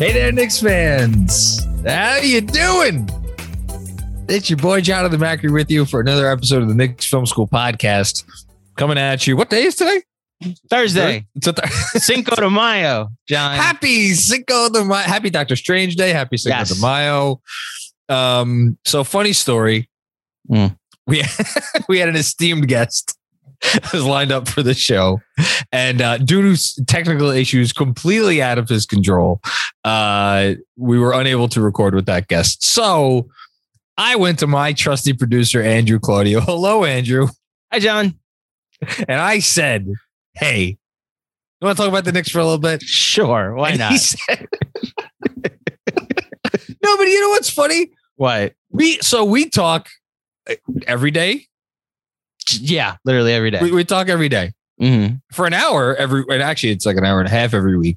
Hey there, Knicks fans. How you doing? It's your boy Jonathan Macri with you for another episode of the Knicks Film School podcast. Coming at you. What day is today? Thursday. It's a th- Cinco de Mayo, John. Happy Cinco de Mayo. Happy Doctor Strange Day. Happy Cinco Yes. de Mayo. Um, so funny story. Mm. We we had an esteemed guest was lined up for the show, and uh, due to technical issues completely out of his control, uh, we were unable to record with that guest. So I went to my trusty producer Andrew Claudio. Hello, Andrew, Hi, John. and I said, "Hey, you want to talk about the Knicks for a little bit?" Sure. Why And not? he said- no, but you know what's funny? What? We so we talk uh, every day. Yeah, literally every day. We, we talk every day Mhm. for an hour every. And actually, it's like an hour and a half every week.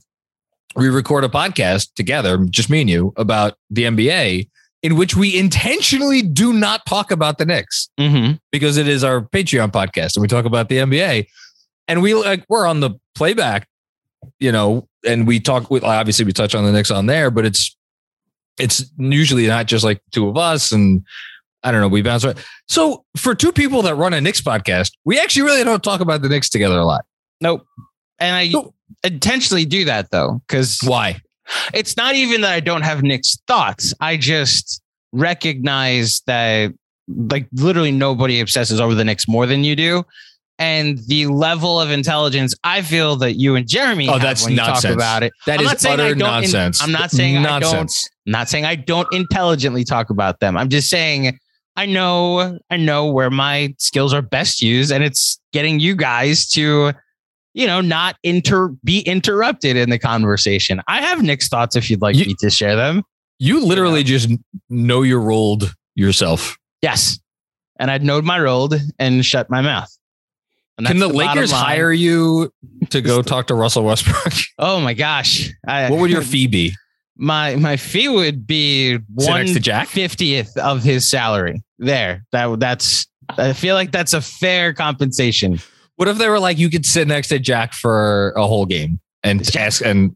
We record a podcast together, just me and you, about the NBA, in which we intentionally do not talk about the Knicks Mhm. because it is our Patreon podcast and we talk about the NBA. And we like we're on the playback, you know, and we talk with obviously we touch on the Knicks on there, but it's it's usually not just like two of us and I don't know, we bounce around. So for two people that run a Knicks podcast, we actually really don't talk about the Knicks together a lot. Nope. And I intentionally do that though, because Why? it's not even that I don't have Knicks thoughts. I just recognize that like literally nobody obsesses over the Knicks more than you do. And the level of intelligence I feel that you and Jeremy Oh, that's when you nonsense. talk about it. That I'm is not saying I utter don't in- nonsense. I'm not saying I don't nonsense. I'm not saying I don't intelligently talk about them. I'm just saying I know I know where my skills are best used, and it's getting you guys to, you know, not inter be interrupted in the conversation. I have Knicks thoughts if you'd like You- me to share them. You literally just know your rolled yourself. Yes. And I'd node my rolled and shut my mouth. And Can that's the, Lakers hire you to go talk to Russell Westbrook? Oh my gosh. I, what would your fee be? My my fee would be one Jack? fiftieth of his salary. There, that that's. I feel like that's a fair compensation. What if they were like, you could sit next to Jack for a whole game and ask and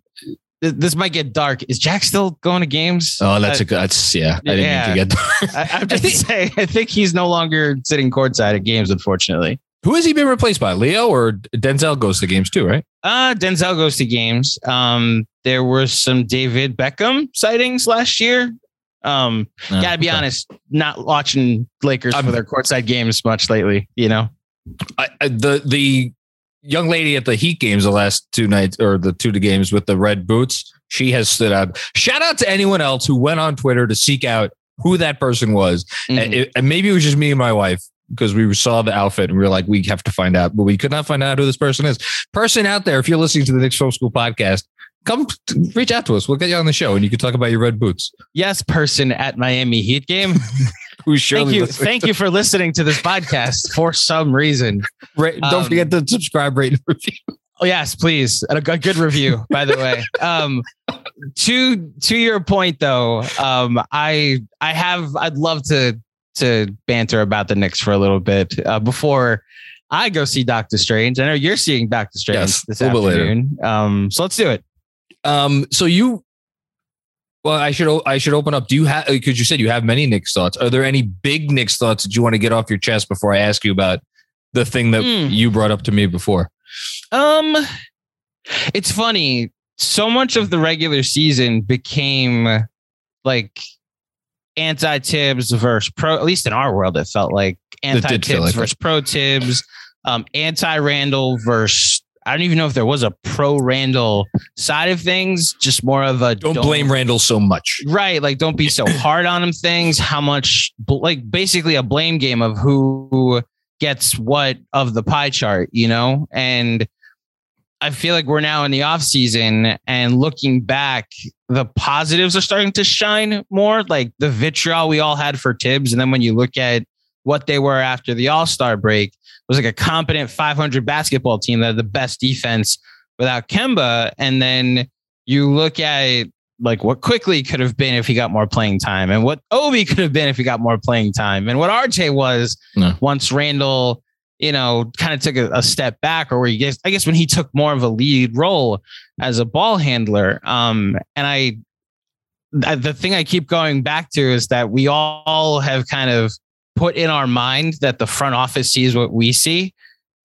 This might get dark. Is Jack still going to games? oh, that's a good. That's yeah. I didn't Yeah. mean to get. I, I'm just saying. I think he's no longer sitting courtside at games. Unfortunately, Who has he been replaced by? Leo or Denzel goes to games too, right? uh, Denzel goes to games. Um, there were some David Beckham sightings last year. Um, No. gotta be Okay. honest, not watching Lakers I'm- for their courtside games much lately. You know, I, I, the the young lady at the Heat games the last two nights or the two games with the red boots, she has stood out. Shout out to anyone else who went on Twitter to seek out who that person was. Mhm. And, it- and maybe it was just me and my wife because we saw the outfit and we were like, we have to find out, but we could not find out who this person is. Person out there, if you're listening to the Knicks Film School podcast, come reach out to us. We'll get you on the show and you can talk about your red boots. yes, person at Miami Heat game. Who's Thank you, thank you for listening to this podcast for some reason. Ra- Don't Um, forget to subscribe, rate, and review. Oh yes, please. And a good, good review, by the way. Um, to to your point though, um, I I have I'd love to to banter about the Knicks for a little bit uh, before I go see Doctor Strange. I know you're seeing Doctor Strange Yes, this a little bit later. afternoon. Um, so let's do it. Um, so you, well, I should I should open up. Do you have because you said you have many Knicks thoughts? Are there any big Knicks thoughts that you want to get off your chest before I ask you about the thing that Hmm. you brought up to me before? Um, it's funny. So much of the regular season became like anti Tibbs versus pro. At least in our world, it felt like anti Tibbs like versus pro Tibbs. Um, anti Randle versus. I don't even know if there was a pro Randle side of things. Just more of a Don't, blame Randle so much. Right. Like, don't be so hard on him. Things, how much, like, basically a blame game of who gets what of the pie chart, you know? And I feel like we're now in the off season and looking back, the positives are starting to shine more. Like the vitriol we all had for Tibbs. And then when you look at what they were after the All Star break, it was like a competent 500 basketball team that had the best defense without Kemba. And then you look at like what Quickley could have been if he got more playing time and what Obi could have been if he got more playing time and what RJ was No. once Randle, you know, kind of took a, a step back or where you guess, I guess when he took more of a lead role as a ball handler. Um, and I, I- the thing I keep going back to is that we all have kind of put in our mind that the front office sees what we see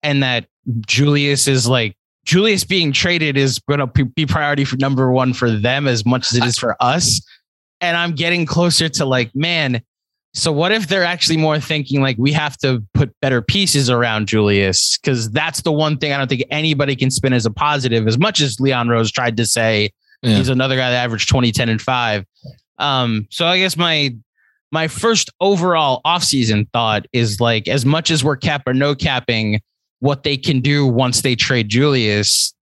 and that Julius is like Julius being traded is going to be priority for number one for them as much as it is for us. And I'm getting closer to like, man, so what if they're actually more thinking like we have to put better pieces around Julius? Because that's the one thing I don't think anybody can spin as a positive, as much as Leon Rose tried to say Yeah. he's another guy that averaged 20, 10, and 5. Um, so I guess my my first overall offseason thought is like as much as we're cap or no capping what they can do once they trade Julius,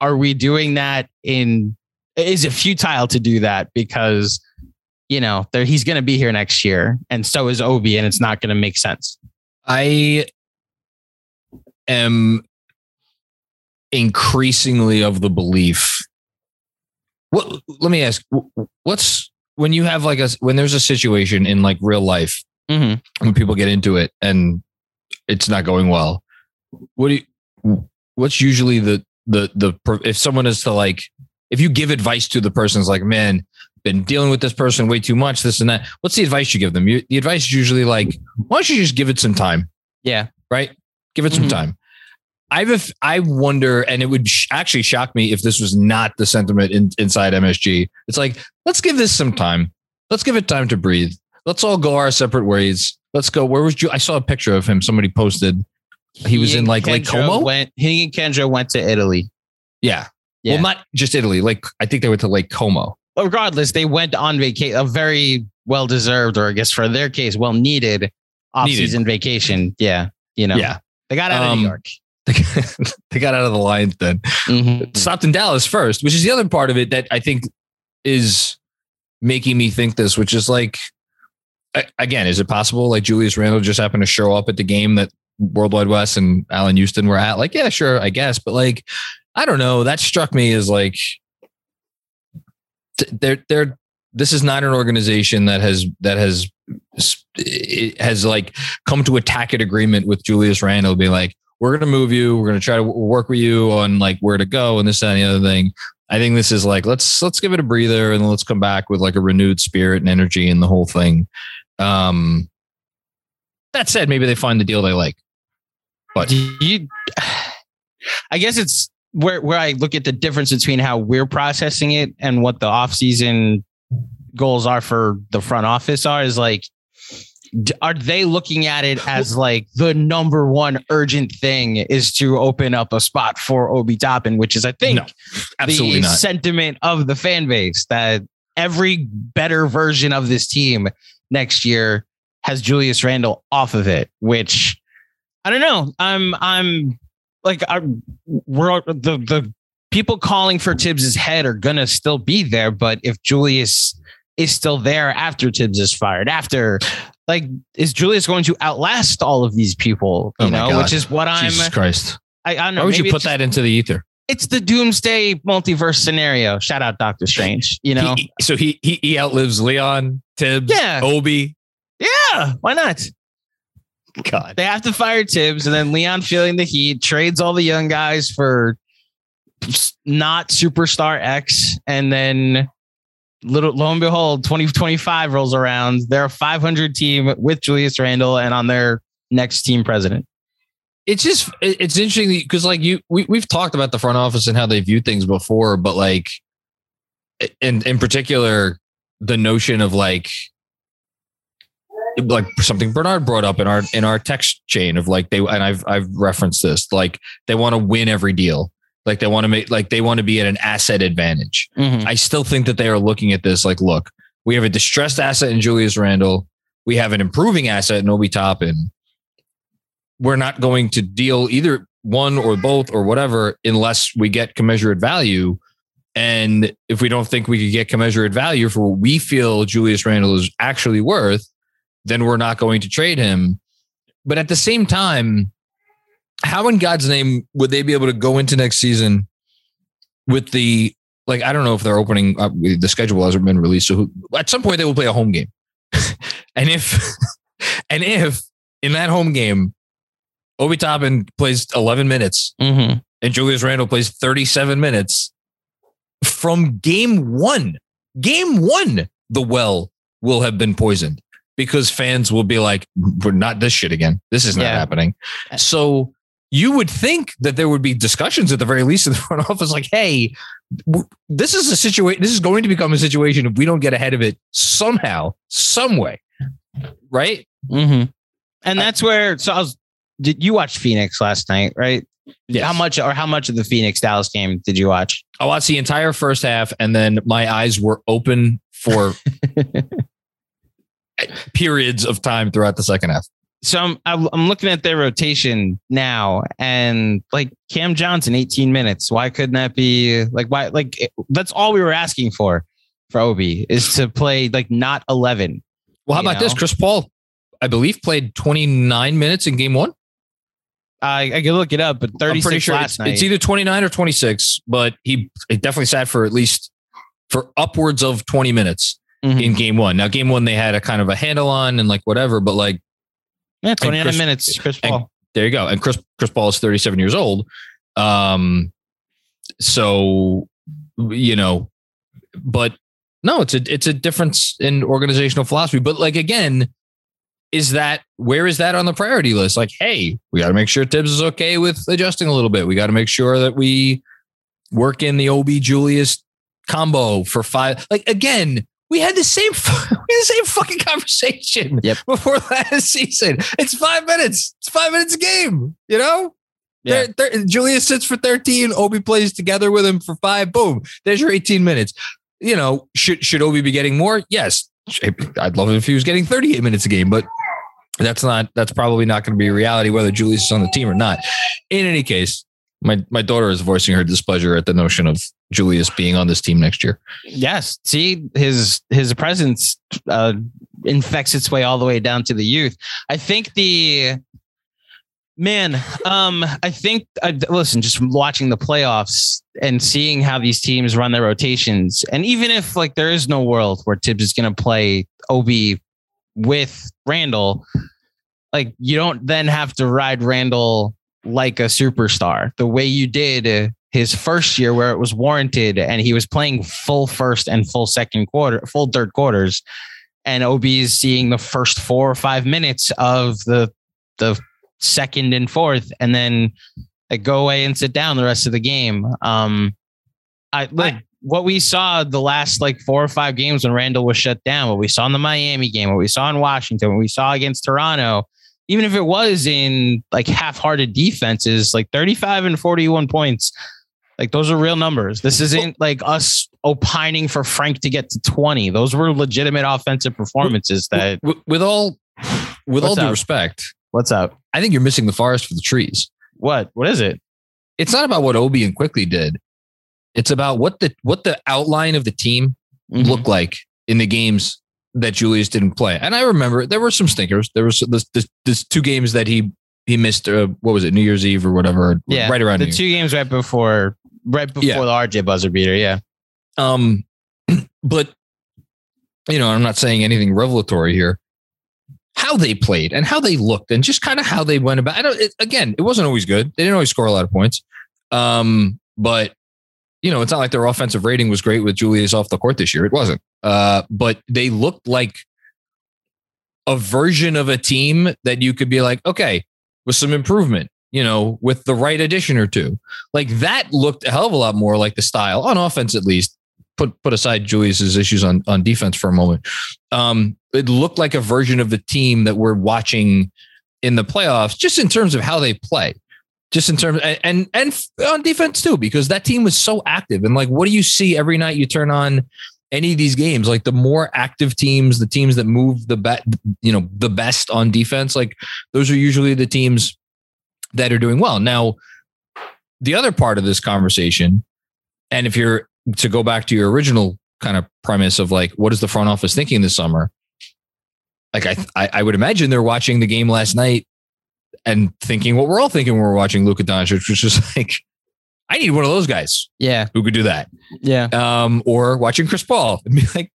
are we doing that in is it futile to do that because you know there he's going to be here next year and so is Obi and it's not going to make sense. I am increasingly of the belief. What? Let me ask. What's when you have like a when there's a situation in like real life Mm-hmm. when people get into it and it's not going well? What do you? What's usually the the the if someone is to like if you give advice to the person's like man been dealing with this person way too much this and that what's the advice you give them you, the advice is usually like why don't you just give it some time Yeah. right? Give it some Mhm. time. I've I wonder, and it would sh- actually shock me if this was not the sentiment in, inside MSG. It's like let's give this some time. Let's give it time to breathe. Let's all go our separate ways. Let's go. Where was you? I saw a picture of him. Somebody posted. He was in, like, Lake Kendra Como? Went, he and Kendra went to Italy. Yeah. Yeah. Well, not just Italy. Like I think they went to Lake Como. But regardless, they went on vacation, a very well deserved, or I guess for their case, well needed off season vacation. Yeah. You know, Yeah. they got out of Um, New York. they got out of the Lions then. Mhm. stopped in Dallas first, which is the other part of it that I think is making me think this, which is like, again, is it possible like Julius Randle just happened to show up at the game that Worldwide Wes and Allan Houston were at? Like, yeah, sure, I guess, but like, I don't know. That struck me as like, they're they're this is not an organization that has that has has like come to a tacit agreement with Julius Randle, be like, we're to move you, we're to try to work with you on like where to go and this and the other thing. I think this is like let's let's give it a breather and let's come back with like a renewed spirit and energy and the whole thing. Um, that said, maybe they find the deal they like. But you, I guess it's where where I look at the difference between how we're processing it and what the offseason goals are for the front office are is like are they looking at it as like the number one urgent thing is to open up a spot for Obi Toppin, which is I think no, absolutely the not. sentiment of the fan base that every better version of this team next year has Julius Randle off of it, which I don't know. I'm I'm like I, we're the the people calling for Tibbs's head are gonna still be there, but if Julius is still there after Tibbs is fired, after like is Julius going to outlast all of these people? Oh you oh know, God. which is what I'm. Jesus Christ! I, I don't know. Why would you put that into the ether? It's the doomsday multiverse scenario. Shout out Doctor Strange. You know, he, so he, he he outlives Leon, Tibbs, yeah. Obi. Yeah, why not? God. They have to fire Tibbs, and then Leon feeling the heat, trades all the young guys for not superstar X, and then little lo and behold, 2025 rolls around. They're a 500 team with Julius Randle and on their next team president. It's just it's interesting because like you we we've talked about the front office and how they view things before, but like in in particular, the notion of like like something Bernard brought up in our in our text chain of like they and I've I've referenced this like they want to win every deal like they want to make like they want to be at an asset advantage. Mm-hmm. I still think that they are looking at this like look we have a distressed asset in Julius Randle we have an improving asset in Obi Toppin we're not going to deal either one or both or whatever unless we get commensurate value. And if we don't think we could get commensurate value for what we feel Julius Randle is actually worth, then we're not going to trade him. But at the same time, how in God's name would they be able to go into next season with the like? I don't know if they're opening up. The schedule hasn't been released, so who, at some point they will play a home game. and if and if in that home game, Obi Toppin plays 11 minutes mm-hmm. and Julius Randle plays 37 minutes from game one, game one, the well will have been poisoned because fans will be like, we're not this shit again. This is not yeah. happening. So you would think that there would be discussions at the very least in the front office, like, hey, this is a situation. This is going to become a situation if we don't get ahead of it somehow, some way, right? Mm-hmm. And that's where. So I was. Did you watch Phoenix last night? Right? Yes. How much or how much of the Phoenix Dallas game did you watch? I watched the entire first half, and then my eyes were open for periods of time throughout the second half. So I'm I'm looking at their rotation now, and like Cam Johnson, 18 minutes. Why couldn't that be like why like that's all we were asking for for Obi is to play like not 11. Well, how about know? this? Chris Paul, I believe, played 29 minutes in game one. I, I can look it up, but 36 sure last it's, night. It's either 29 or 26, but he, he definitely sat for at least for upwards of 20 minutes mm-hmm. in game one. Now, game one, they had a kind of a handle on and like whatever, but like, yeah, 29 Chris, minutes, Chris Paul. There you go. And Chris, Chris Paul is 37 years old. Um, so, you know, but no, it's a, it's a difference in organizational philosophy. But like, again, is that where is that on the priority list? Like, hey, we got to make sure Tibbs is okay with adjusting a little bit. We got to make sure that we work in the Obi Julius combo for five. Like again, we had the same we had the same fucking conversation yep. before last season. It's five minutes. It's five minutes a game. You know. Yeah. They're, they're, Julius sits for 13. Obi plays together with him for five. Boom. There's your 18 minutes. You know, should should Obi be getting more? Yes. I'd love it if he was getting 38 minutes a game, but that's not that's probably not going to be a reality whether Julius is on the team or not. In any case, my my daughter is voicing her displeasure at the notion of Julius being on this team next year. Yes, see his his presence uh, infects its way all the way down to the youth. I think the Man, um, I think uh, listen, just watching the playoffs and seeing how these teams run their rotations, and even if like there is no world where Tibbs is going to play Obi with Randle, like you don't then have to ride Randle like a superstar the way you did his first year where it was warranted and he was playing full first and full second quarter, full third quarters, and Obi is seeing the first four or five minutes of the the second and fourth, and then like, go away and sit down the rest of the game. Um, I like what we saw the last like four or five games when Randle was shut down. What we saw in the Miami game, what we saw in Washington, what we saw against Toronto. Even if it was in like half-hearted defenses, like 35 and 41 points, like those are real numbers. This isn't like us opining for Frank to get to 20. Those were legitimate offensive performances that with, with all with What's all due up? respect, what's up? I think you're missing the forest for the trees. What? What is it? It's not about what Obi and Quickley did. It's about what the what the outline of the team Mhm. looked like in the games that Julius didn't play. And I remember there were some stinkers. There was this, this, this two games that he he missed. Uh, what was it? New Year's Eve or whatever. Yeah, right around the two games right before right before Yeah. the RJ buzzer beater. Yeah. Um, but you know, I'm not saying anything revelatory here. How they played and how they looked, and just kind of how they went about. I don't. It, again, it wasn't always good. They didn't always score a lot of points. Um, but you know, it's not like their offensive rating was great with Julius off the court this year. It wasn't. Uh, but they looked like a version of a team that you could be like, okay, with some improvement, you know, with the right addition or two. Like that looked a hell of a lot more like the style on offense, at least. Put put aside Julius's issues on on defense for a moment. Um, it looked like a version of the team that we're watching in the playoffs, just in terms of how they play, just in terms and and, and on defense too, because that team was so active. And like, what do you see every night you turn on any of these games? Like the more active teams, the teams that move the bet, you know, the best on defense, like those are usually the teams that are doing well. Now, the other part of this conversation, and if you're to go back to your original kind of premise of like, what is the front office thinking this summer? Like I, I, I would imagine they're watching the game last night and thinking what we're all thinking when we're watching Luka Doncic, which is like, I need one of those guys Yeah. who could do that. Yeah. Um, or watching Chris Paul and be like,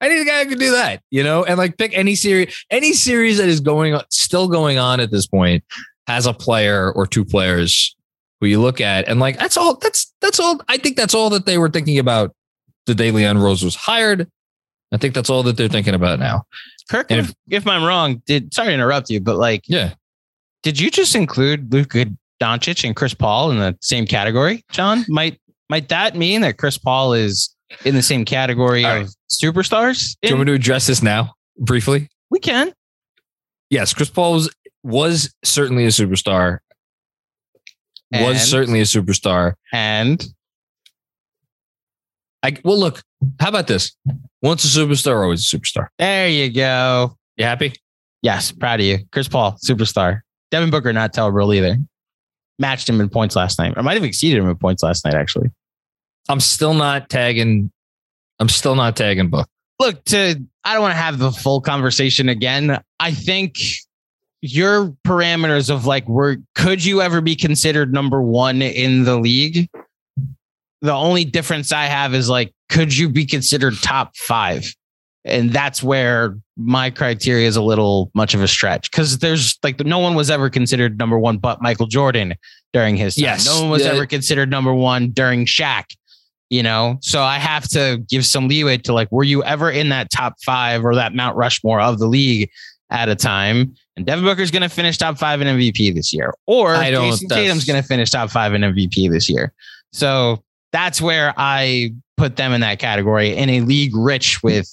I need a guy who can do that, you know, and like pick any series, any series that is going on, still going on at this point has a player or two players who you look at and like, that's all, that's, that's all. I think that's all that they were thinking about the day Leon Rose was hired. I think that's all that they're thinking about now. Kirk, if, if I'm wrong, did sorry to interrupt you, but like, Yeah. did you just include Luka Doncic and Chris Paul in the same category, John? Might might that mean that Chris Paul is in the same category All of superstars? Do you want me to address this now briefly? we can. Yes. Chris Paul was, was certainly a superstar, was certainly a superstar. And I well, look. How about this? Once a superstar, always a superstar. there you go. You happy? Yes, proud of you. Chris Paul, superstar. Devin Booker, not terrible either. Matched him in points last night. I might have exceeded him in points last night, actually. I'm still not tagging. I'm still not tagging book. look to i don't want to have the full conversation again i think your parameters of like were could you ever be considered number one in the league the only difference i have is like could you be considered top five and that's where my criteria is a little much of a stretch because there's like no one was ever considered number one but michael jordan during his time. Yes. no one was Yeah. ever considered number one during Shaq you know? So i have to give some leeway to like were you ever in that top five or that mount rushmore of the league at a time? And devin booker's going to finish top five in mvp this year or I don't- jayson tatum's going to finish top five in mvp this year. So that's where i put them in that category in a league rich with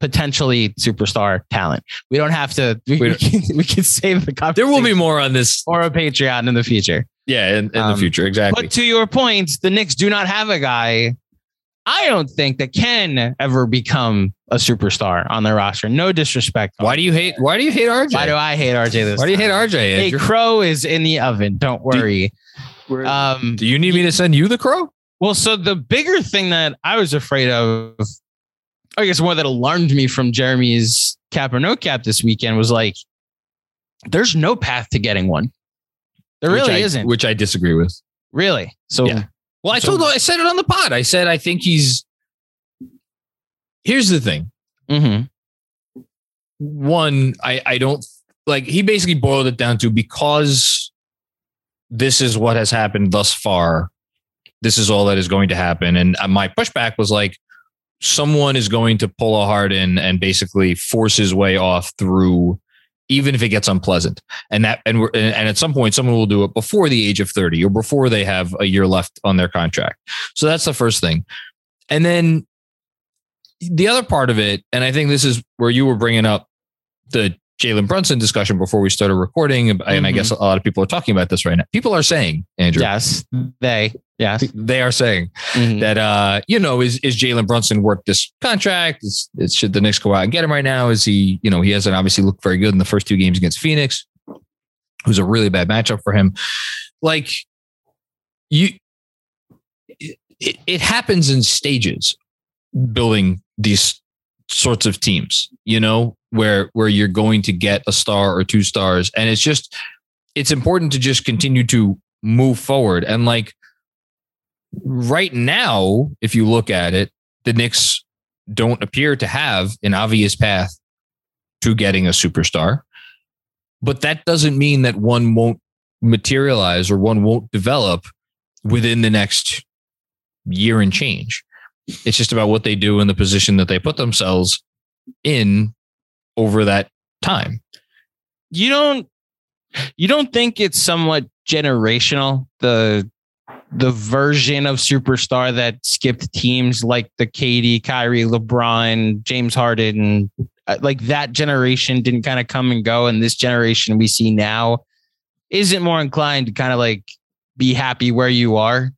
potentially superstar talent we don't have to we, We we, can, we can save the There will be more on this. or a patreon in the future Yeah, in, in the Um, future, exactly. but to your point, the Knicks do not have a guy. I don't think that can ever become a superstar on their roster. No disrespect. why do you hate? Why do you hate RJ? Why do I hate RJ this? Why do you hate? RJ? Hey, Crow is in the oven. Don't worry. Um, do you need me to send you the crow? well, so the bigger thing that I was afraid of, I guess one that alarmed me from Jeremy's cap or no cap this weekend was like, there's no path to getting one. There which really I- isn't. which I disagree with. really. So Yeah. Well, I So- told I said it on the pod. I said I think he's. Here's the thing. mhm. One, I I don't like. He basically boiled it down to because this is what has happened thus far. This is all that is going to happen, and uh, my pushback was like, someone is going to pull a Harden and basically force his way off through, even if it gets unpleasant. And that and we're and at some point, someone will do it before the age of thirty or before they have a year left on their contract. So that's the first thing. And then the other part of it, and I think this is where you were bringing up the Jalen Brunson discussion before we started recording, and I Mhm. guess a lot of people are talking about this right now. People are saying, Andrew, yes, they yes. they are saying Mhm. that uh, you know, is is Jalen Brunson worth this contract? Is, is should the Knicks go out and get him right now? Is he, you know, he hasn't obviously looked very good in the first two games against Phoenix. Was a really bad matchup for him. Like you it, it happens in stages building these sorts of teams, you know, where where you're going to get a star or two stars. And it's just it's important to just continue to move forward. And like right now, if you look at it, the Knicks don't appear to have an obvious path to getting a superstar. But that doesn't mean that one won't materialize or one won't develop within the next year and change. It's just about what they do in the position that they put themselves in over that time. you don't you don't think it's somewhat generational the the version of superstar that skipped teams like the Katie, Kyrie, LeBron, James Harden, uh, like that generation didn't kind of come and go, and this generation we see now isn't more inclined to kind of like be happy where you are.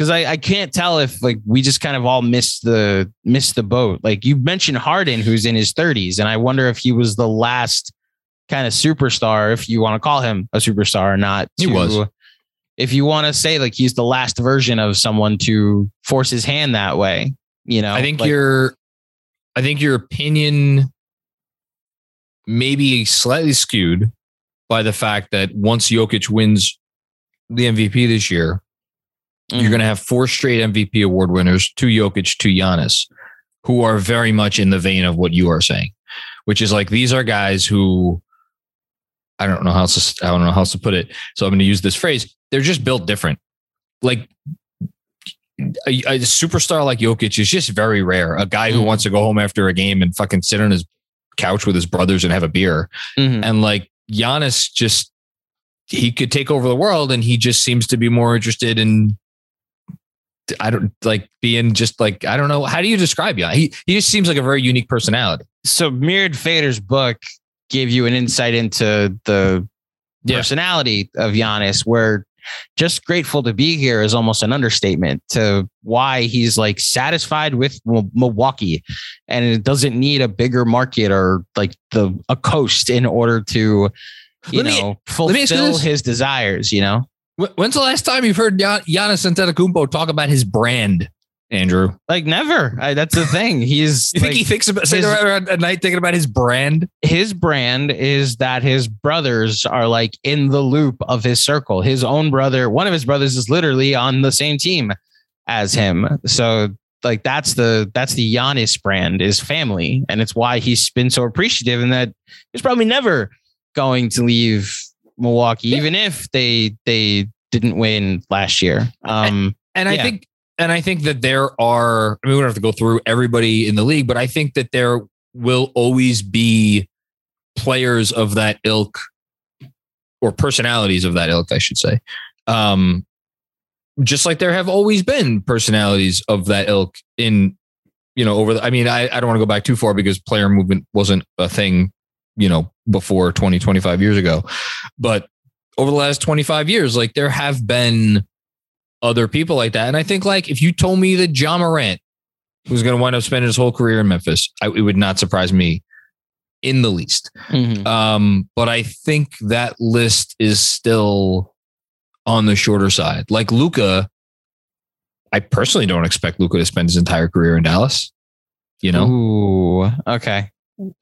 Because I, I can't tell if like we just kind of all missed the missed the boat. Like you mentioned Harden, who's in his 30s, and I wonder if he was the last kind of superstar, if you want to call him a superstar or not. He to- was. If you want to say like he's the last version of someone to force his hand that way, you know, I think like, your I think your opinion may be slightly skewed by the fact that once Jokic wins the MVP this year, Mhm. you're going to have four straight MVP award winners, two Jokic, two Giannis, who are very much in the vein of what you are saying, which is like these are guys who I don't know how else to, I don't know how else to put it. So I'm going to use this phrase. They're just built different. Like a, a superstar like Jokic is just very rare. A guy who Mhm. wants to go home after a game and fucking sit on his couch with his brothers and have a beer. Mhm. And like Giannis just he could take over the world and he just seems to be more interested in I don't like being just like I don't know how do you describe Giannis? He he just seems like a very unique personality. so Mirin Fader's book gave you an insight into the Yeah. personality of Giannis, where just grateful to be here is almost an understatement to why he's like satisfied with Mil- Milwaukee and it doesn't need a bigger market or like the a coast in order to you Let know me fulfill his desires, you know? Wh- When's the last time you've heard Gian- Giannis Antetokounmpo talk about his brand, Andrew? Like never. I, that's the thing. He's You think like, he thinks about sitting around at night thinking about his brand? his brand is that his brothers are like in the loop of his circle. His own brother, one of his brothers is literally on the same team as him. So like that's the that's the Giannis brand is family. And it's why he's been so appreciative and that he's probably never going to leave Milwaukee, Yeah. even if they they didn't win last year. Um And I Yeah. think and I think that there are I mean we don't have to go through everybody in the league, but I think that there will always be players of that ilk or personalities of that ilk, I should say. Um just like there have always been personalities of that ilk in you know over the I mean I, I don't want to go back too far because player movement wasn't a thing, you know, before 20 25 years ago. But over the last 25 years, like there have been other people like that. And I think like if you told me that Ja Morant was going to wind up spending his whole career in Memphis, I, it would not surprise me in the least. mhm. Um, but I think that list is still on the shorter side. Like Luka, I personally don't expect Luka to spend his entire career in Dallas. You know, Ooh, okay.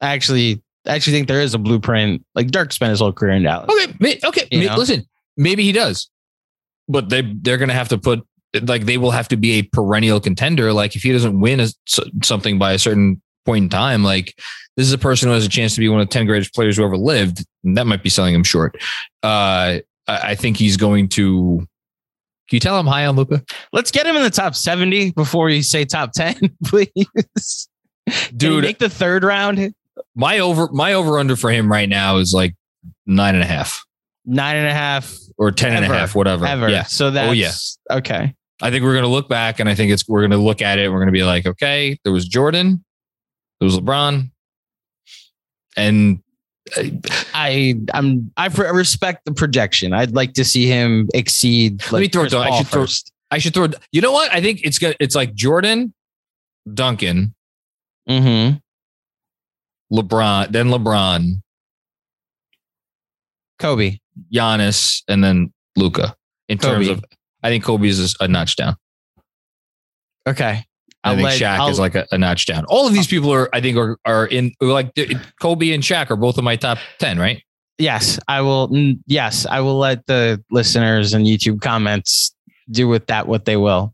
Actually, I actually think there is a blueprint. Like Dirk spent his whole career in Dallas. okay, okay. You ma- know? Listen, maybe he does, but they they're going to have to put like they will have to be a perennial contender. Like if he doesn't win a, something by a certain point in time, like this is a person who has a chance to be one of the ten greatest players who ever lived. that might be selling him short. Uh, I think he's going to. Can you tell I'm high on Luka? Let's get him in the top 70 before you say top 10, please. Dude, make the third round. My over my over under for him right now is like nine and a half. Nine and a half or ten ever, and a half, whatever. Ever. Yeah. So that's oh, yeah. okay. I think we're gonna look back and I think it's we're gonna look at it. We're gonna be like, okay, there was Jordan, there was LeBron, and I I'm I respect the projection. I'd like to see him exceed. Let me throw it. I should first. throw. I should throw. You know what? I think it's good. It's like Jordan, Duncan, mm-hmm. LeBron, then LeBron, Kobe, Giannis, and then Luka. In Kobe. terms of, I think Kobe is a notch down. Okay. I I'll think let, Shaq I'll, is like a, a, notch down. All of these oh. people are, I think, are are in like Kobe and Shaq are both in my top ten, right? Yes, I will. Yes, I will let the listeners and YouTube comments do with that what they will.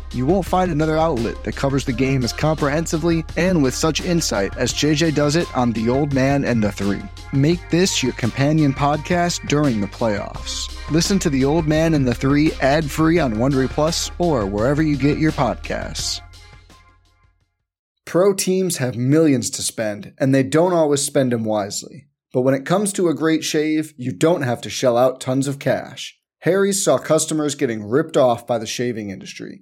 You won't find another outlet that covers the game as comprehensively and with such insight as JJ does it on The Old Man and the Three. Make this your companion podcast during the playoffs. Listen to The Old Man and the Three ad free on Wondery Plus or wherever you get your podcasts. Pro teams have millions to spend, and they don't always spend them wisely. But when it comes to a great shave, you don't have to shell out tons of cash. Harry's saw customers getting ripped off by the shaving industry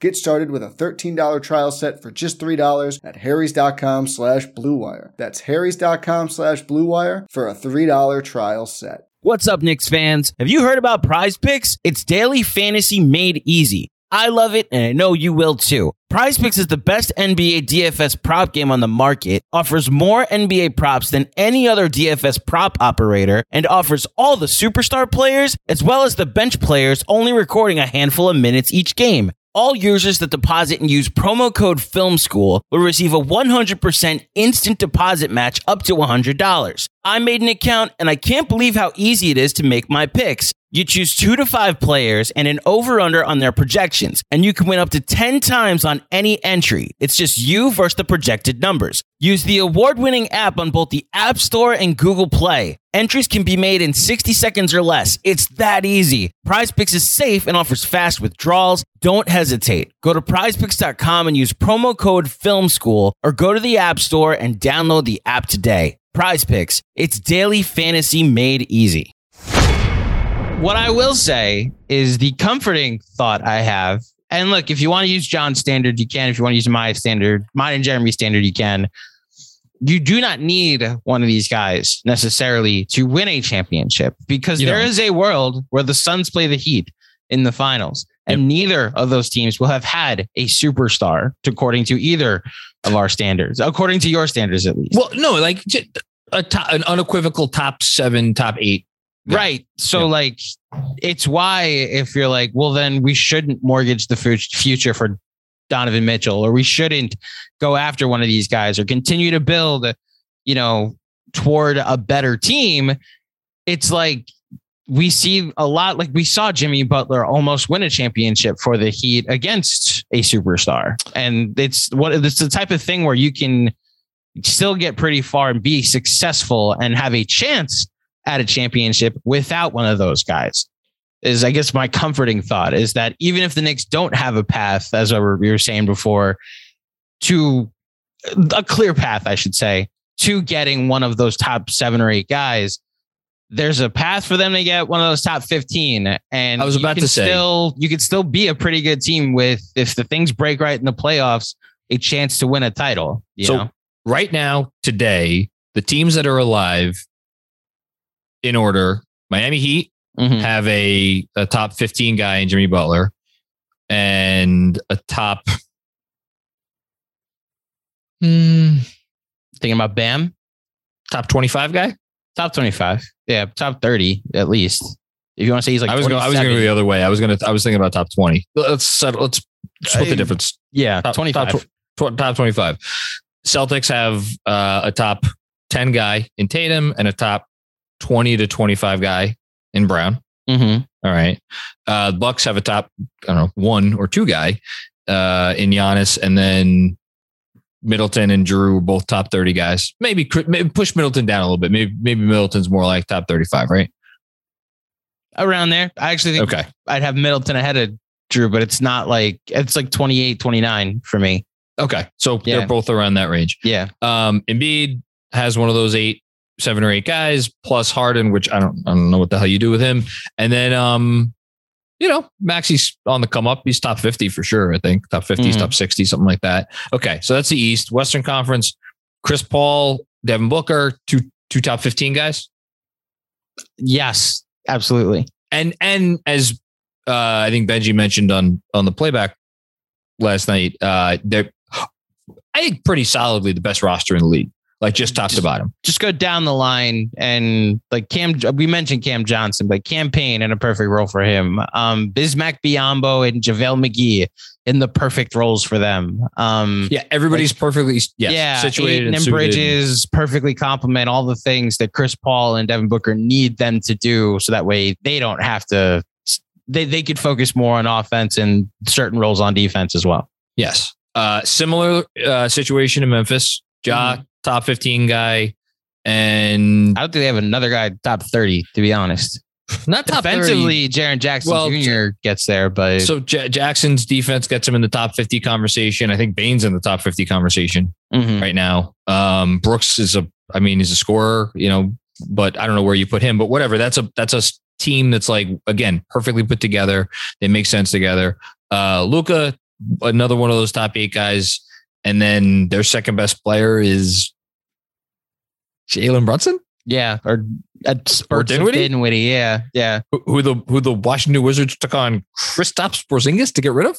Get started with a $13 trial set for just $3 at harrys.com slash bluewire. That's harrys.com slash bluewire for a $3 trial set. What's up, Knicks fans? Have you heard about Prize Picks? It's daily fantasy made easy. I love it, and I know you will too. Prize Picks is the best NBA DFS prop game on the market, offers more NBA props than any other DFS prop operator, and offers all the superstar players as well as the bench players only recording a handful of minutes each game. All users that deposit and use promo code Film School will receive a 100% instant deposit match up to $100. I made an account and I can't believe how easy it is to make my picks. You choose two to five players and an over under on their projections, and you can win up to 10 times on any entry. It's just you versus the projected numbers. Use the award winning app on both the App Store and Google Play. Entries can be made in 60 seconds or less. It's that easy. Prize Picks is safe and offers fast withdrawals. Don't hesitate. Go to prizepicks.com and use promo code Film School, or go to the App Store and download the app today. Prize Picks, it's daily fantasy made easy. What I will say is the comforting thought I have. And look, if you want to use John's standard, you can. If you want to use my standard, mine and Jeremy's standard, you can. You do not need one of these guys necessarily to win a championship because You there don't. is a world where the Suns play the Heat in the finals, and neither of those teams will have had a superstar, according to either of our standards, according to your standards at least. Well, no, like a top, an unequivocal top seven, top eight. Yeah. Right. So Yeah. like it's why if you're like, well, then we shouldn't mortgage the future for Donovan Mitchell, or we shouldn't go after one of these guys or continue to build, you know, toward a better team. It's like we see a lot like we saw Jimmy Butler almost win a championship for the Heat against a superstar. And it's what it's the type of thing where you can still get pretty far and be successful and have a chance at a championship without one of those guys. Is I guess my comforting thought is that even if the Knicks don't have a path, as we were saying before, to a clear path, I should say, to getting one of those top seven or eight guys, there's a path for them to get one of those top 15. And I was about to say. still you could still be a pretty good team with if the things break right in the playoffs, a chance to win a title. You So- know? Right now, today, the teams that are alive in order Miami Heat Mhm. have a, a top 15 guy in Jimmy Butler and a top. Hmm, thinking about Bam. top 25 guy. Top 25. Yeah, top 30 at least. If you want to say he's like I was going. I was going to go the other way. I was going to. I was thinking about top 20. Let's settle. Let's split the difference. yeah, Top 25. Top, tw- top 25. Celtics have uh, a top 10 guy in Tatum and a top 20 to 25 guy in Brown. Mhm. All right. Uh, Bucks have a top, I don't know, one or two guy uh, in Giannis, and then Middleton and Drew were both top 30 guys. Maybe, maybe push Middleton down a little bit. Maybe maybe Middleton's more like top 35, right? Around there. I actually think Okay. I'd have Middleton ahead of Drew, but it's not like it's like 28, 29 for me. Okay. So Yeah. they're both around that range. Yeah. Um, Embiid has one of those eight, seven or eight guys plus Harden, which I don't, I don't know what the hell you do with him. And then, um, you know, Maxey's on the come up. He's top 50 for sure. I think top 50s, Mhm. top 60, something like that. Okay. So that's the East Western conference, Chris Paul, Devin Booker, two, two top 15 guys. Yes, absolutely. And, and as, uh, I think Benji mentioned on, on the playback last night, uh, they're, I think pretty solidly the best roster in the league, like just top to bottom. Just go down the line and like Cam, we mentioned Cam Johnson, but Cam Payne in a perfect role for him. Um, Bismack Biyombo and JaVale McGee in the perfect roles for them. Um, Yeah, everybody's perfectly yes, yeah, situated and. Bridges perfectly complement all the things that Chris Paul and Devin Booker need them to do, so that way they don't have to. They they could focus more on offense and certain roles on defense as well. Yes, uh, similar uh, situation in Memphis. Ja, Mm-hmm. Top fifteen guy, and I don't think they have another guy top thirty, to be honest. not top 30. Defensively, Jaren Jackson Well, Jr. gets there, but So J- Jackson's defense gets him in the top fifty conversation. I think Bane's in the top fifty conversation Mhm. right now. Um, Brooks is a, I mean, he's a scorer, you know, but I don't know where you put him. But whatever. That's a that's a team that's like again perfectly put together. They make sense together. Uh, Luka, another one of those top eight guys, and then their second best player is Jalen Brunson. Yeah, or a spurts of Dinwiddie? Dinwiddie. Yeah, yeah. Who, who the who the Washington Wizards took on Kristaps Porzingis to get rid of?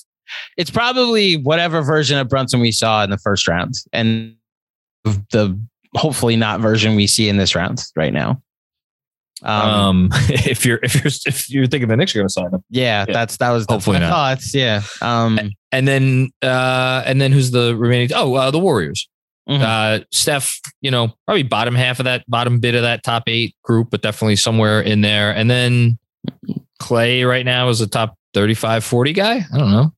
It's probably whatever version of Brunson we saw in the first round, and the hopefully not version we see in this round right now. Um, Um, if you're if you're if you're thinking the Knicks are going to sign him, yeah, yeah. that's that was that's Hopefully my not. thoughts. Yeah. Um, and then uh, and then who's the remaining? Oh, uh, the Warriors. mhm. Uh, Steph, you know, probably bottom half of that bottom bit of that top eight group, but definitely somewhere in there. And then Clay right now is a top 35, 40 guy. I don't know.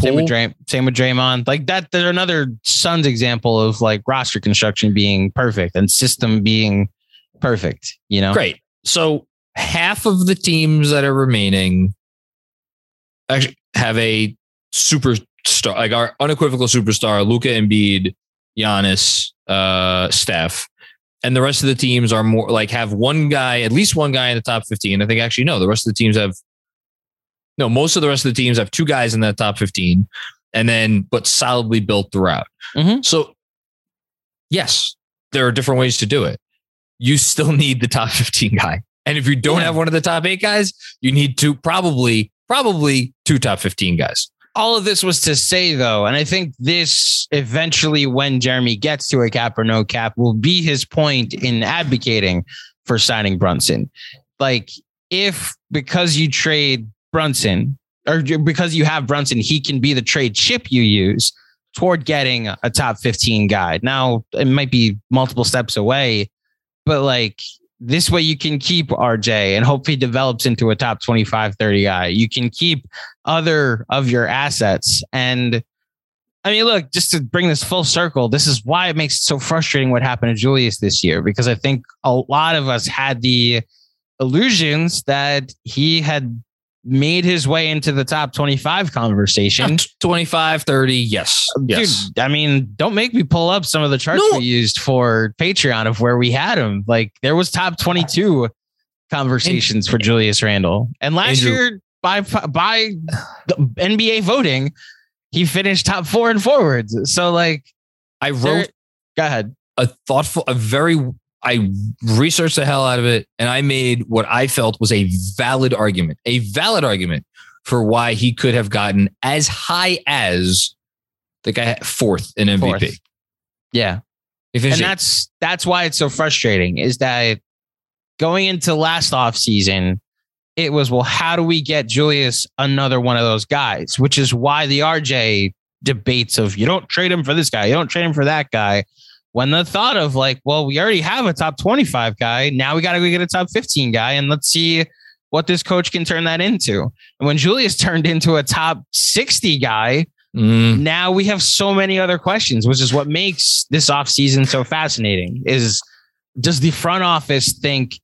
Same with? Dray, same with Draymond. Like that, there's another Suns example of like roster construction being perfect and system being perfect. You know, Great. So half of the teams that are remaining actually have a superstar, like our unequivocal superstar, Luka Embiid, Giannis, uh, Steph. And the rest of the teams are more like have one guy, at least one guy in the top 15. I think actually, no, the rest of the teams have, no, most of the rest of the teams have two guys in that top 15 and then, but solidly built throughout. Mhm. So, yes, there are different ways to do it you still need the top 15 guy. And if you don't Yeah. have one of the top eight guys, you need to probably, probably two top 15 guys. all of this was to say though, and I think this eventually, when Jeremy gets to a cap or no cap, will be his point in advocating for signing Brunson. Like, if because you trade Brunson or because you have Brunson, he can be the trade chip you use toward getting a top 15 guy. Now, it might be multiple steps away, but like this way you can keep RJ and hope he develops into a top 25, 30 guy. You can keep other of your assets. And I mean, look, just to bring this full circle, this is why it makes it so frustrating what happened to Julius this year, because I think a lot of us had the illusions that he had made his way into the top 25 conversation. 25, 30, yes. Yes. I mean, don't make me pull up some of the charts No. we used for Patreon of where we had him. Like there was top 22 conversations for Julius Randle. And last Andrew- year by by the NBA voting, he finished top 4 and forwards. So like I wrote go ahead. a thoughtful, a very, I researched the hell out of it and I made what I felt was a valid argument, a valid argument for why he could have gotten as high as the guy fourth in MVP. Fourth. Yeah. And that's that's why it's so frustrating is that going into last off season it was well how do we get julius another one of those guys which is why the rj debates of you don't trade him for this guy you don't trade him for that guy when the thought of like well we already have a top 25 guy now we got to go get a top 15 guy and let's see what this coach can turn that into and when julius turned into a top 60 guy Mm, now we have so many other questions, which is what makes this offseason so fascinating. Is does the front office think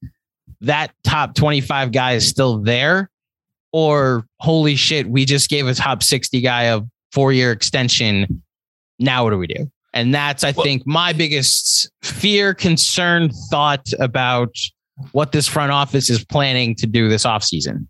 that top 25 guy is still there? Or holy shit, we just gave a top 60 guy a four-year extension. Now what do we do? And that's, I Well- think, my biggest fear, concern, thought about what this front office is planning to do this offseason.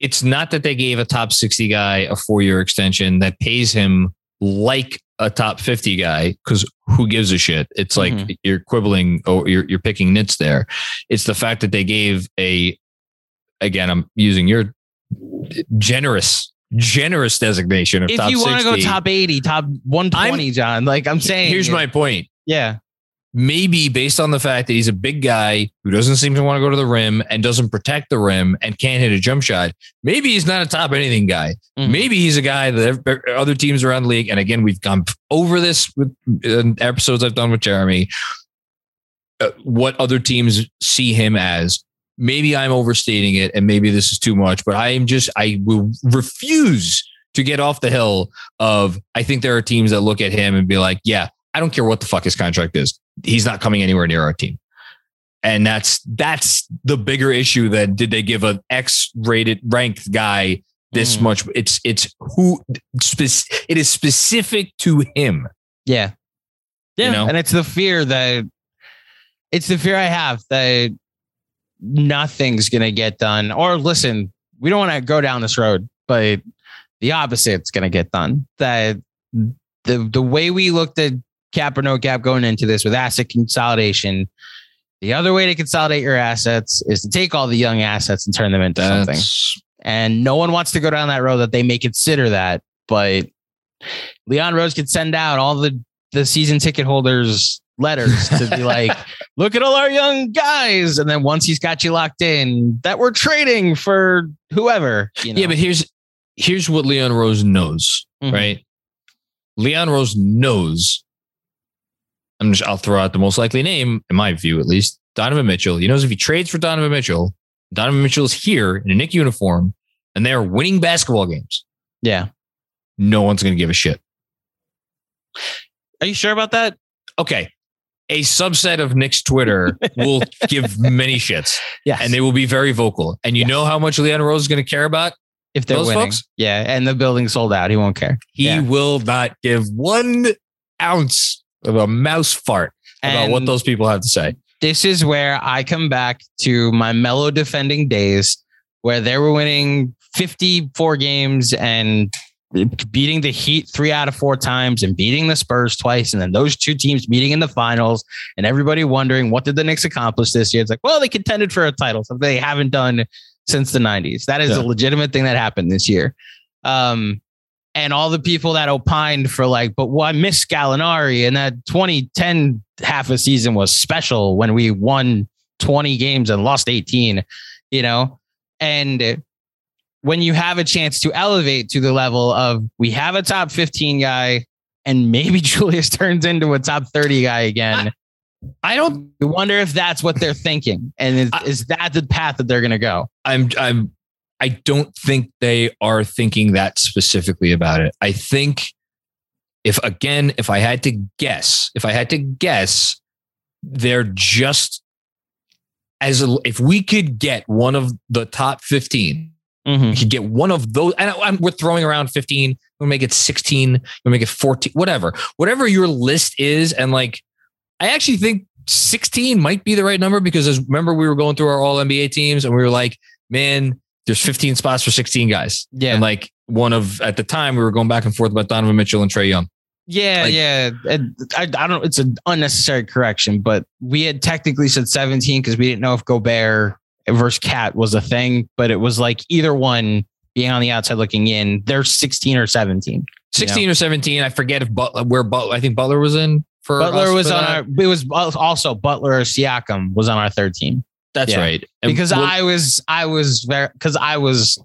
it's not that they gave a top 60 guy a four year extension that pays him like a top 50 guy because who gives a shit? It's like Mhm. you're quibbling or you're, you're picking nits there. It's the fact that they gave a, again, I'm using your generous, generous designation of If top you want to go top 80, top 120, John, like I'm saying, Here's my point. yeah. maybe based on the fact that he's a big guy who doesn't seem to want to go to the rim and doesn't protect the rim and can't hit a jump shot, maybe he's not a top anything guy. Mhm. Maybe he's a guy that other teams around the league, and again, we've gone over this with episodes I've done with Jeremy, uh, what other teams see him as. Maybe I'm overstating it, and maybe this is too much, but I am just, I will refuse to get off the hill of, I think there are teams that look at him and be like, yeah, I don't care what the fuck his contract is he's not coming anywhere near our team. And that's that's the bigger issue than did they give an X rated ranked guy this Mhm. much? It's it's who it is specific to him. Yeah. You Yeah. know? And it's the fear that it's the fear I have that nothing's going to get done. Or listen, we don't want to go down this road, but the opposite's going to get done. That the the way we looked at cap or no cap going into this with asset consolidation The other way to consolidate your assets is to take all the young assets and turn them into something. And no one wants to go down that road that they may consider that. But Leon Rose could send out all the, the season ticket holders letters to be like, look at all our young guys. And then once he's got you locked in, that we're trading for whoever. You know? yeah, but here's here's what Leon Rose knows, Mhm. right? Leon Rose knows. I'm just, I'll throw out the most likely name, in my view at least, Donovan Mitchell. He knows if he trades for Donovan Mitchell, Donovan Mitchell is here in a Knick uniform and they are winning basketball games. yeah. No one's going to give a shit. Are you sure about that? Okay. A subset of Knicks Twitter will give many shits Yes. and they will be very vocal. And you Yes. know how much Leon Rose is going to care about? if they're those winning. folks? Yeah. And the building sold out. He won't care. He Yeah. will not give one ounce of a mouse fart about what those people have to say. this is where I come back to my Melo defending days where they were winning 54 games and beating the Heat three out of four times and beating the Spurs twice. And then those two teams meeting in the finals and everybody wondering what did the Knicks accomplish this year? It's like, well, they contended for a title, something they haven't done since the 90s. That is Yeah. a legitimate thing that happened this year. Um, and all the people that opined for like, but well, I miss Gallinari and that 2010 half a season was special when we won 20 games and lost 18, you know? And when you have a chance to elevate to the level of we have a top 15 guy and maybe Julius turns into a top 30 guy again, I don't. you wonder if that's what they're thinking. And is, I- is that the path that they're going to go? I'm. I'm. I don't think they are thinking that specifically about it. I think if again, if I had to guess, if I had to guess, they're just as a, if we could get one of the top 15 Mm-hmm. we could get one of those. And I, we're throwing around 15. We'll make it 16. We'll make it 14. Whatever. Whatever your list is. And like, I actually think 16 might be the right number because as remember we were going through our all NBA teams and we were like, man, there's 15 spots for 16 guys. Yeah. And like one of at the time we were going back and forth about Donovan Mitchell and Trae Young. Yeah, Like- yeah. And I, I don't. It's an unnecessary correction, but we had technically said 17 because we didn't know if Gobert versus KAT was a thing, but it was like either one being on the outside looking in. They're 16 or 17. 16 or 17. I forget if Butler where Butler I think Butler was in for Butler was for on that. our. It was also Butler or Siakam was on our third team That's yeah. right. And because we'll- I was I was very because I was.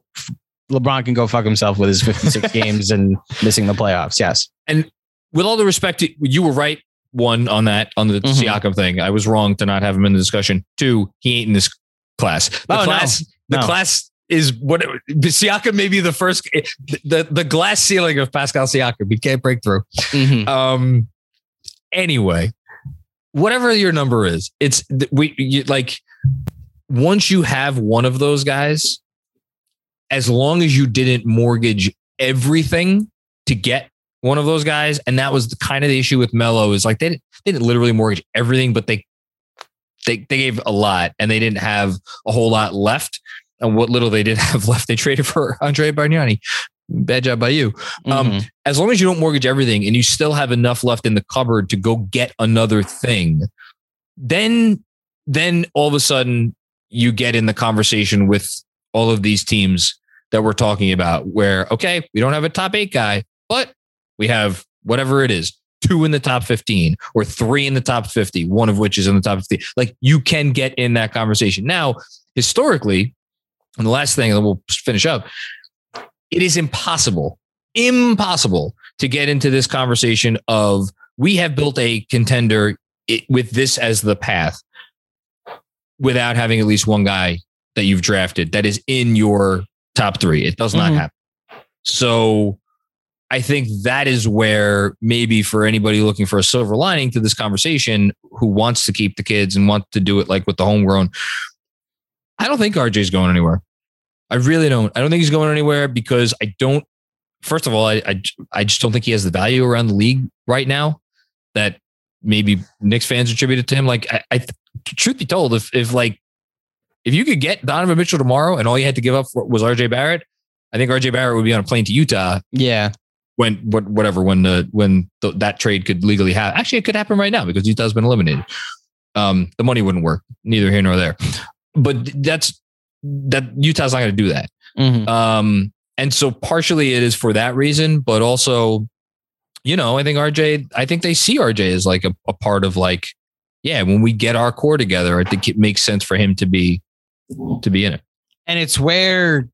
LeBron can go fuck himself with his 56 games and missing the playoffs. Yes. And with all the respect, to- you were right. One on that on the Mhm. Siakam thing. I was wrong to not have him in the discussion. Two, he ain't in this class. The Oh, no. class, the No. class is what Siakam may be the first. The the glass ceiling of Pascal Siakam. He can't break through. Mhm. Um. Anyway, whatever your number is, it's we you, like once you have one of those guys, as long as you didn't mortgage everything to get one of those guys, and that was the kind of the issue with Melo is like they didn't, they didn't literally mortgage everything, but they they they gave a lot and they didn't have a whole lot left. And what little they did have left, they traded for Andre Bargnani. Bad job by you um, Mhm. as long as you don't mortgage everything and you still have enough left in the cupboard to go get another thing, then then all of a sudden you get in the conversation with all of these teams that we're talking about where okay, we don't have a top 8 guy, but we have whatever it is, two in the top 15 or three in the top 50, one of which is in the top 50. Like you can get in that conversation. Now, historically, and the last thing and we'll finish up, it is impossible impossible to get into this conversation of we have built a contender with this as the path without having at least one guy that you've drafted that is in your top three. It does not Mhm. happen. So I think that is where maybe for anybody looking for a silver lining to this conversation who wants to keep the kids and want to do it like with the homegrown, I don't think RJ's going anywhere. I really don't. I don't think he's going anywhere because I don't. First of all, I, I I just don't think he has the value around the league right now that maybe Knicks fans attributed to him. Like I, I truth be told, if if like if you could get Donovan Mitchell tomorrow and all you had to give up was RJ Barrett, I think RJ Barrett would be on a plane to Utah Yeah. When what whatever when the when the, that trade could legally happen. Actually, it could happen right now because Utah's been eliminated. Um, the money wouldn't work, neither here nor there. But that's that Utah's not going to do that. Mhm. Um, and so partially it is for that reason, but also, you know, I think RJ, I think they see RJ as like a, a part of like, yeah, when we get our core together, I think it makes sense for him to be to be in it. And it's where,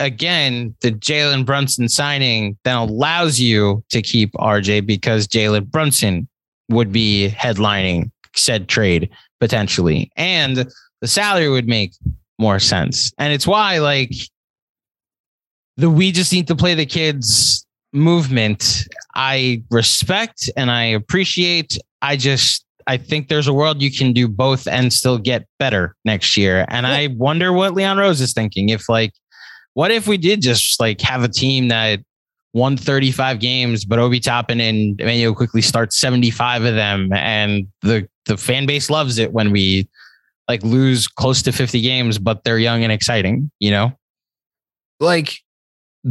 again, the Jalen Brunson signing then allows you to keep RJ because Jalen Brunson would be headlining said trade potentially. And the salary would make more sense. And it's why, like, the we just need to play the kids movement, I respect and I appreciate. I just, I think there's a world you can do both and still get better next year. And I wonder what Leon Rose is thinking. If like, what if we did just like have a team that won 35 games, but Obi Toppin and Immanuel Quickley start 75 of them, and the the fan base loves it when we like lose close to 50 games, but they're young and exciting. You know, like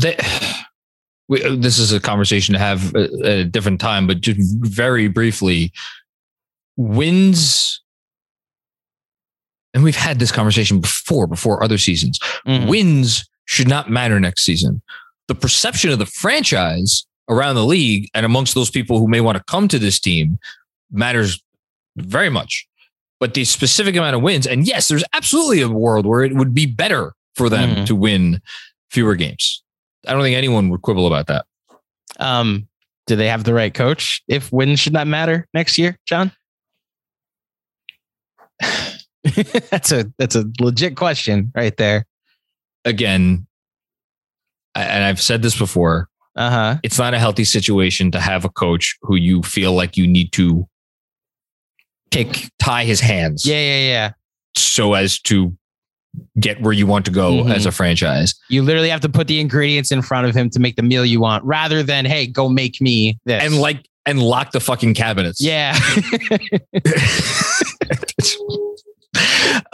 we, this is a conversation to have at a different time, but just very briefly, wins. And we've had this conversation before, before other seasons. Mhm. Wins should not matter next season. The perception of the franchise around the league and amongst those people who may want to come to this team matters very much. But the specific amount of wins, and yes, there's absolutely a world where it would be better for them Mhm. to win fewer games. I don't think anyone would quibble about that. um, do they have the right coach? If wins should not matter next year, John. that's a that's a legit question right there. Again, and I've said this before, Uh huh. it's not a healthy situation to have a coach who you feel like you need to take tie his hands Yeah, yeah, yeah. so as to get where you want to go Mhm. as a franchise. You literally have to put the ingredients in front of him to make the meal you want, rather than hey, go make me this. And like and lock the fucking cabinets. yeah,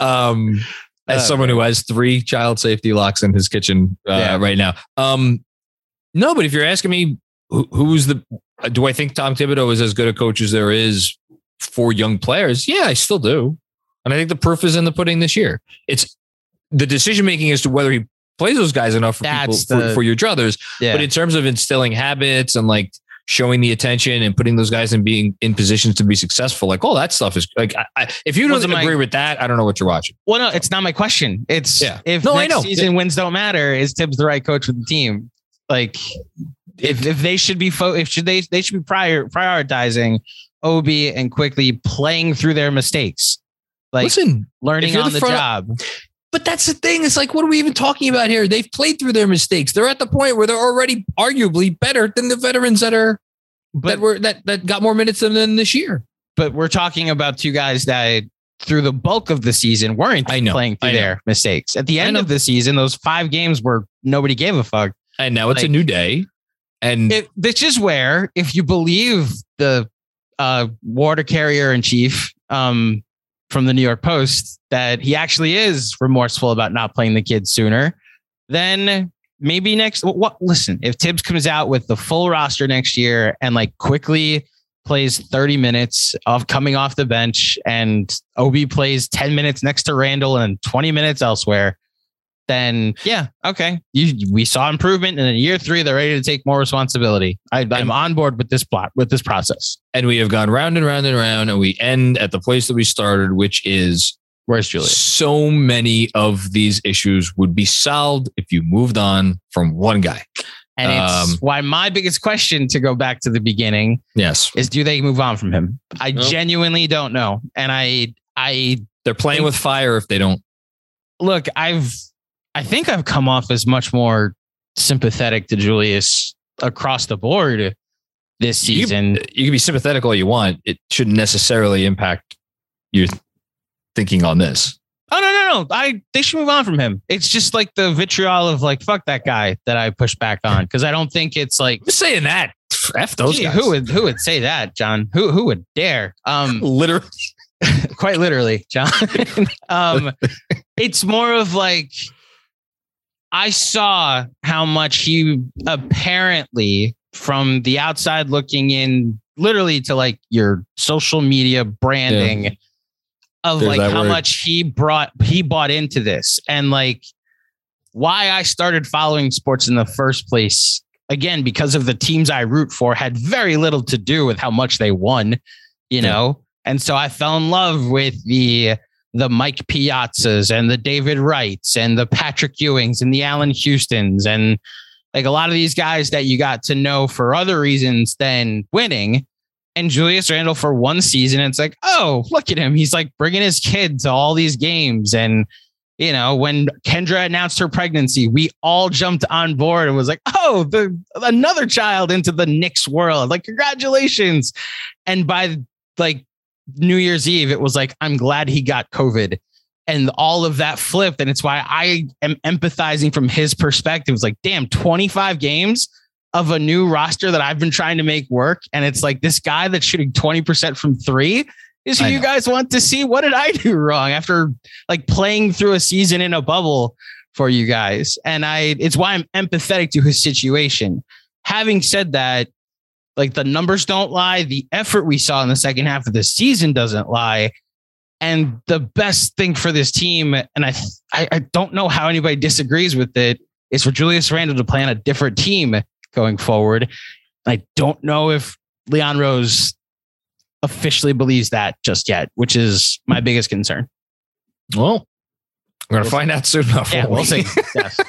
um as Uh, someone who has three child safety locks in his kitchen uh, Yeah. right now. Um no, but if you're asking me who, who's the do I think Tom Thibodeau is as good a coach as there is for young players? Yeah, I still do. And I think the proof is in the pudding this year. It's the decision making as to whether he plays those guys enough for people That's for, for your druthers. yeah. But in terms of instilling habits and like showing the attention and putting those guys in being in positions to be successful, like all that stuff is like, I, I, if you don't Wasn't my- agree with that, I don't know what you're watching. well, no, it's not my question. It's Yeah. if No, next season wins don't matter, is Thibs the right coach for the team? Like, if if they should be fo- if should they they should be prior prioritizing Obi and Quickley playing through their mistakes, like Listen, learning on the the, job. But that's the thing. It's like, what are we even talking about here? They've played through their mistakes. They're at the point where they're already arguably better than the veterans that are that were that that got more minutes than them this year. but we're talking about two guys that through the bulk of the season weren't I know, playing through their mistakes. At the end of the season, those five games where nobody gave a fuck. And now it's a new day. And It, this is where, if you believe the uh, water carrier in chief um, from the New York Post, that he actually is remorseful about not playing the kids sooner, then maybe next. What? Listen, if Thibs comes out with the full roster next year and like Quickley plays 30 minutes of coming off the bench and Obi plays 10 minutes next to Randle and 20 minutes elsewhere, then yeah, okay. You we saw improvement and in year three, they're ready to take more responsibility. I, I'm on board with this plot, with this process. and we have gone round and round and round, and we end at the place that we started, which is Where's Julia? so many of these issues would be solved if you moved on from one guy. And it's Um, why my biggest question to go back to the beginning Yes. is do they move on from him? I Nope. genuinely don't know. And I I They're playing Think- with fire if they don't. look, I've I think I've come off as much more sympathetic to Julius across the board this season. You can be sympathetic all you want. It shouldn't necessarily impact your thinking on this. Oh no, no, no. I they should move on from him. It's just like the vitriol of like fuck that guy that I push back on because I don't think it's like I'm saying that. F those gee, guys. who would who would say that, John? Who who would dare? Um literally? quite literally, John. um it's more of like I saw how much he apparently from the outside looking in literally to like your social media branding of There's like how word. much he brought he bought into this and like why I started following sports in the first place. Again, because of the teams I root for had very little to do with how much they won, you Yeah. know? And so I fell in love with the the Mike Piazzas and the David Wrights and the Patrick Ewings and the Allan Houstons and like a lot of these guys that you got to know for other reasons than winning. And Julius Randle for one season, it's like, oh, look at him. He's like bringing his kid to all these games. And, you know, when Kendra announced her pregnancy, we all jumped on board and was like, oh, the another child into the Knicks world. Like, congratulations. And by like New Year's Eve, it was like, I'm glad he got COVID. And all of that flipped. And it's why I am empathizing from his perspective. It's like, damn, 25 games of a new roster that I've been trying to make work. And it's like this guy that's shooting 20% from three is who you guys want to see. What did I do wrong after like playing through a season in a bubble for you guys? And I, it's why I'm empathetic to his situation. Having said that, like the numbers don't lie, the effort we saw in the second half of the season doesn't lie. And the best thing for this team, and I, I, I don't know how anybody disagrees with it, is for Julius Randle to play on a different team going forward. I don't know if Leon Rose officially believes that just yet, which is my biggest concern. Well, we're gonna We'll find out soon enough. Yeah, we'll see. Yes.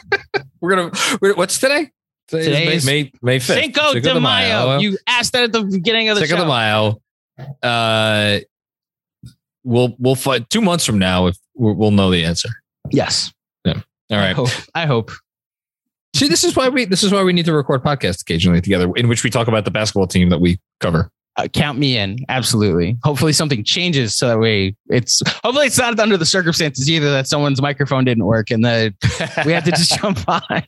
we're gonna. We're, what's today? Today, Today is is May May, May fifth. Cinco de Mayo. You asked that at the beginning of the Cinco show. de Mayo. Uh, we'll we'll find two months from now if we'll, we'll know the answer. Yes. All I hope. I hope. See, this is why we this is why we need to record podcasts occasionally together, in which we talk about the basketball team that we cover. Uh, count me in. Absolutely. Hopefully something changes so that way it's hopefully it's not under the circumstances either that someone's microphone didn't work and that we have to just jump on. All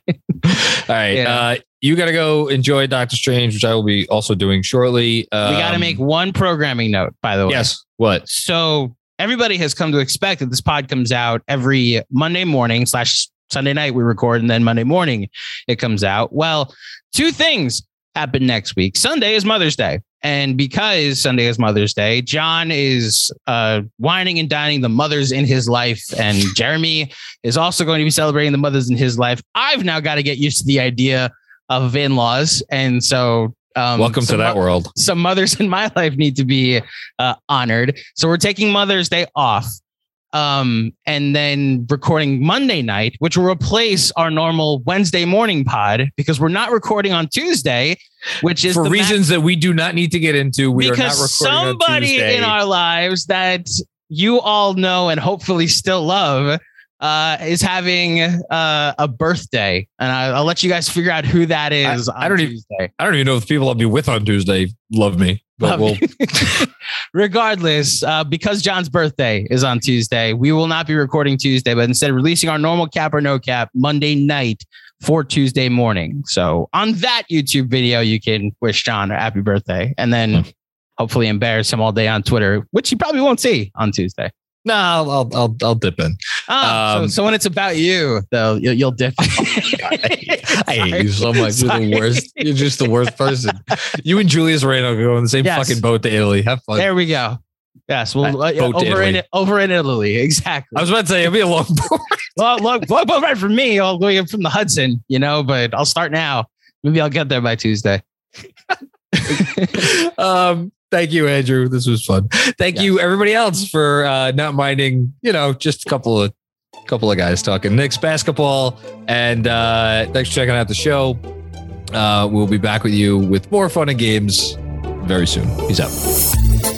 right. Yeah. Uh, you got to go enjoy Doctor Strange, which I will be also doing shortly. Um, we got to make one programming note, by the way. Yes. What? So everybody has come to expect that this pod comes out every Monday morning slash Sunday night we record, and then Monday morning it comes out. Well, two things happen next week. Sunday is Mother's Day. And because Sunday is Mother's Day, John is uh, whining and dining the mothers in his life. And Jeremy is also going to be celebrating the mothers in his life. I've now got to get used to the idea of in laws. And so, um, Welcome to that mo- world. some mothers in my life need to be uh, honored. So we're taking Mother's Day off. Um, and then recording Monday night, which will replace our normal Wednesday morning pod because we're not recording on Tuesday, which is For the reasons that we do not need to get into, we because are not recording somebody in our lives that you all know and hopefully still love uh, is having uh, a birthday, and I, I'll let you guys figure out who that is. I on don't even- I don't even know if the people I'll be with on Tuesday love me, but we'll. Regardless, uh, because John's birthday is on Tuesday, we will not be recording Tuesday, but instead releasing our normal cap or no cap Monday night for Tuesday morning. So on that YouTube video, you can wish John a happy birthday and then hopefully embarrass him all day on Twitter, which he probably won't see on Tuesday. No, I'll, I'll I'll I'll dip in. Oh, so, Um, so when it's about you, though, you'll, you'll dip. I hate you so much. You're the worst. You're just the worst person. You and Julius Reyno go on the same Yes. fucking boat to Italy. Have fun. There we go. Yes, well, Uh, yeah, boat over in Italy. over in Italy, exactly. I was about to say it'll be a long boat. well, look, look, look, right for me, all going from the Hudson, you know, but I'll start now. Maybe I'll get there by Tuesday. um, thank you, Andrew. This was fun. Thank you, everybody else, for uh, not minding. You know, just a couple of couple of guys talking Knicks basketball, and uh, thanks for checking out the show. Uh, we'll be back with you with more fun and games very soon. Peace out.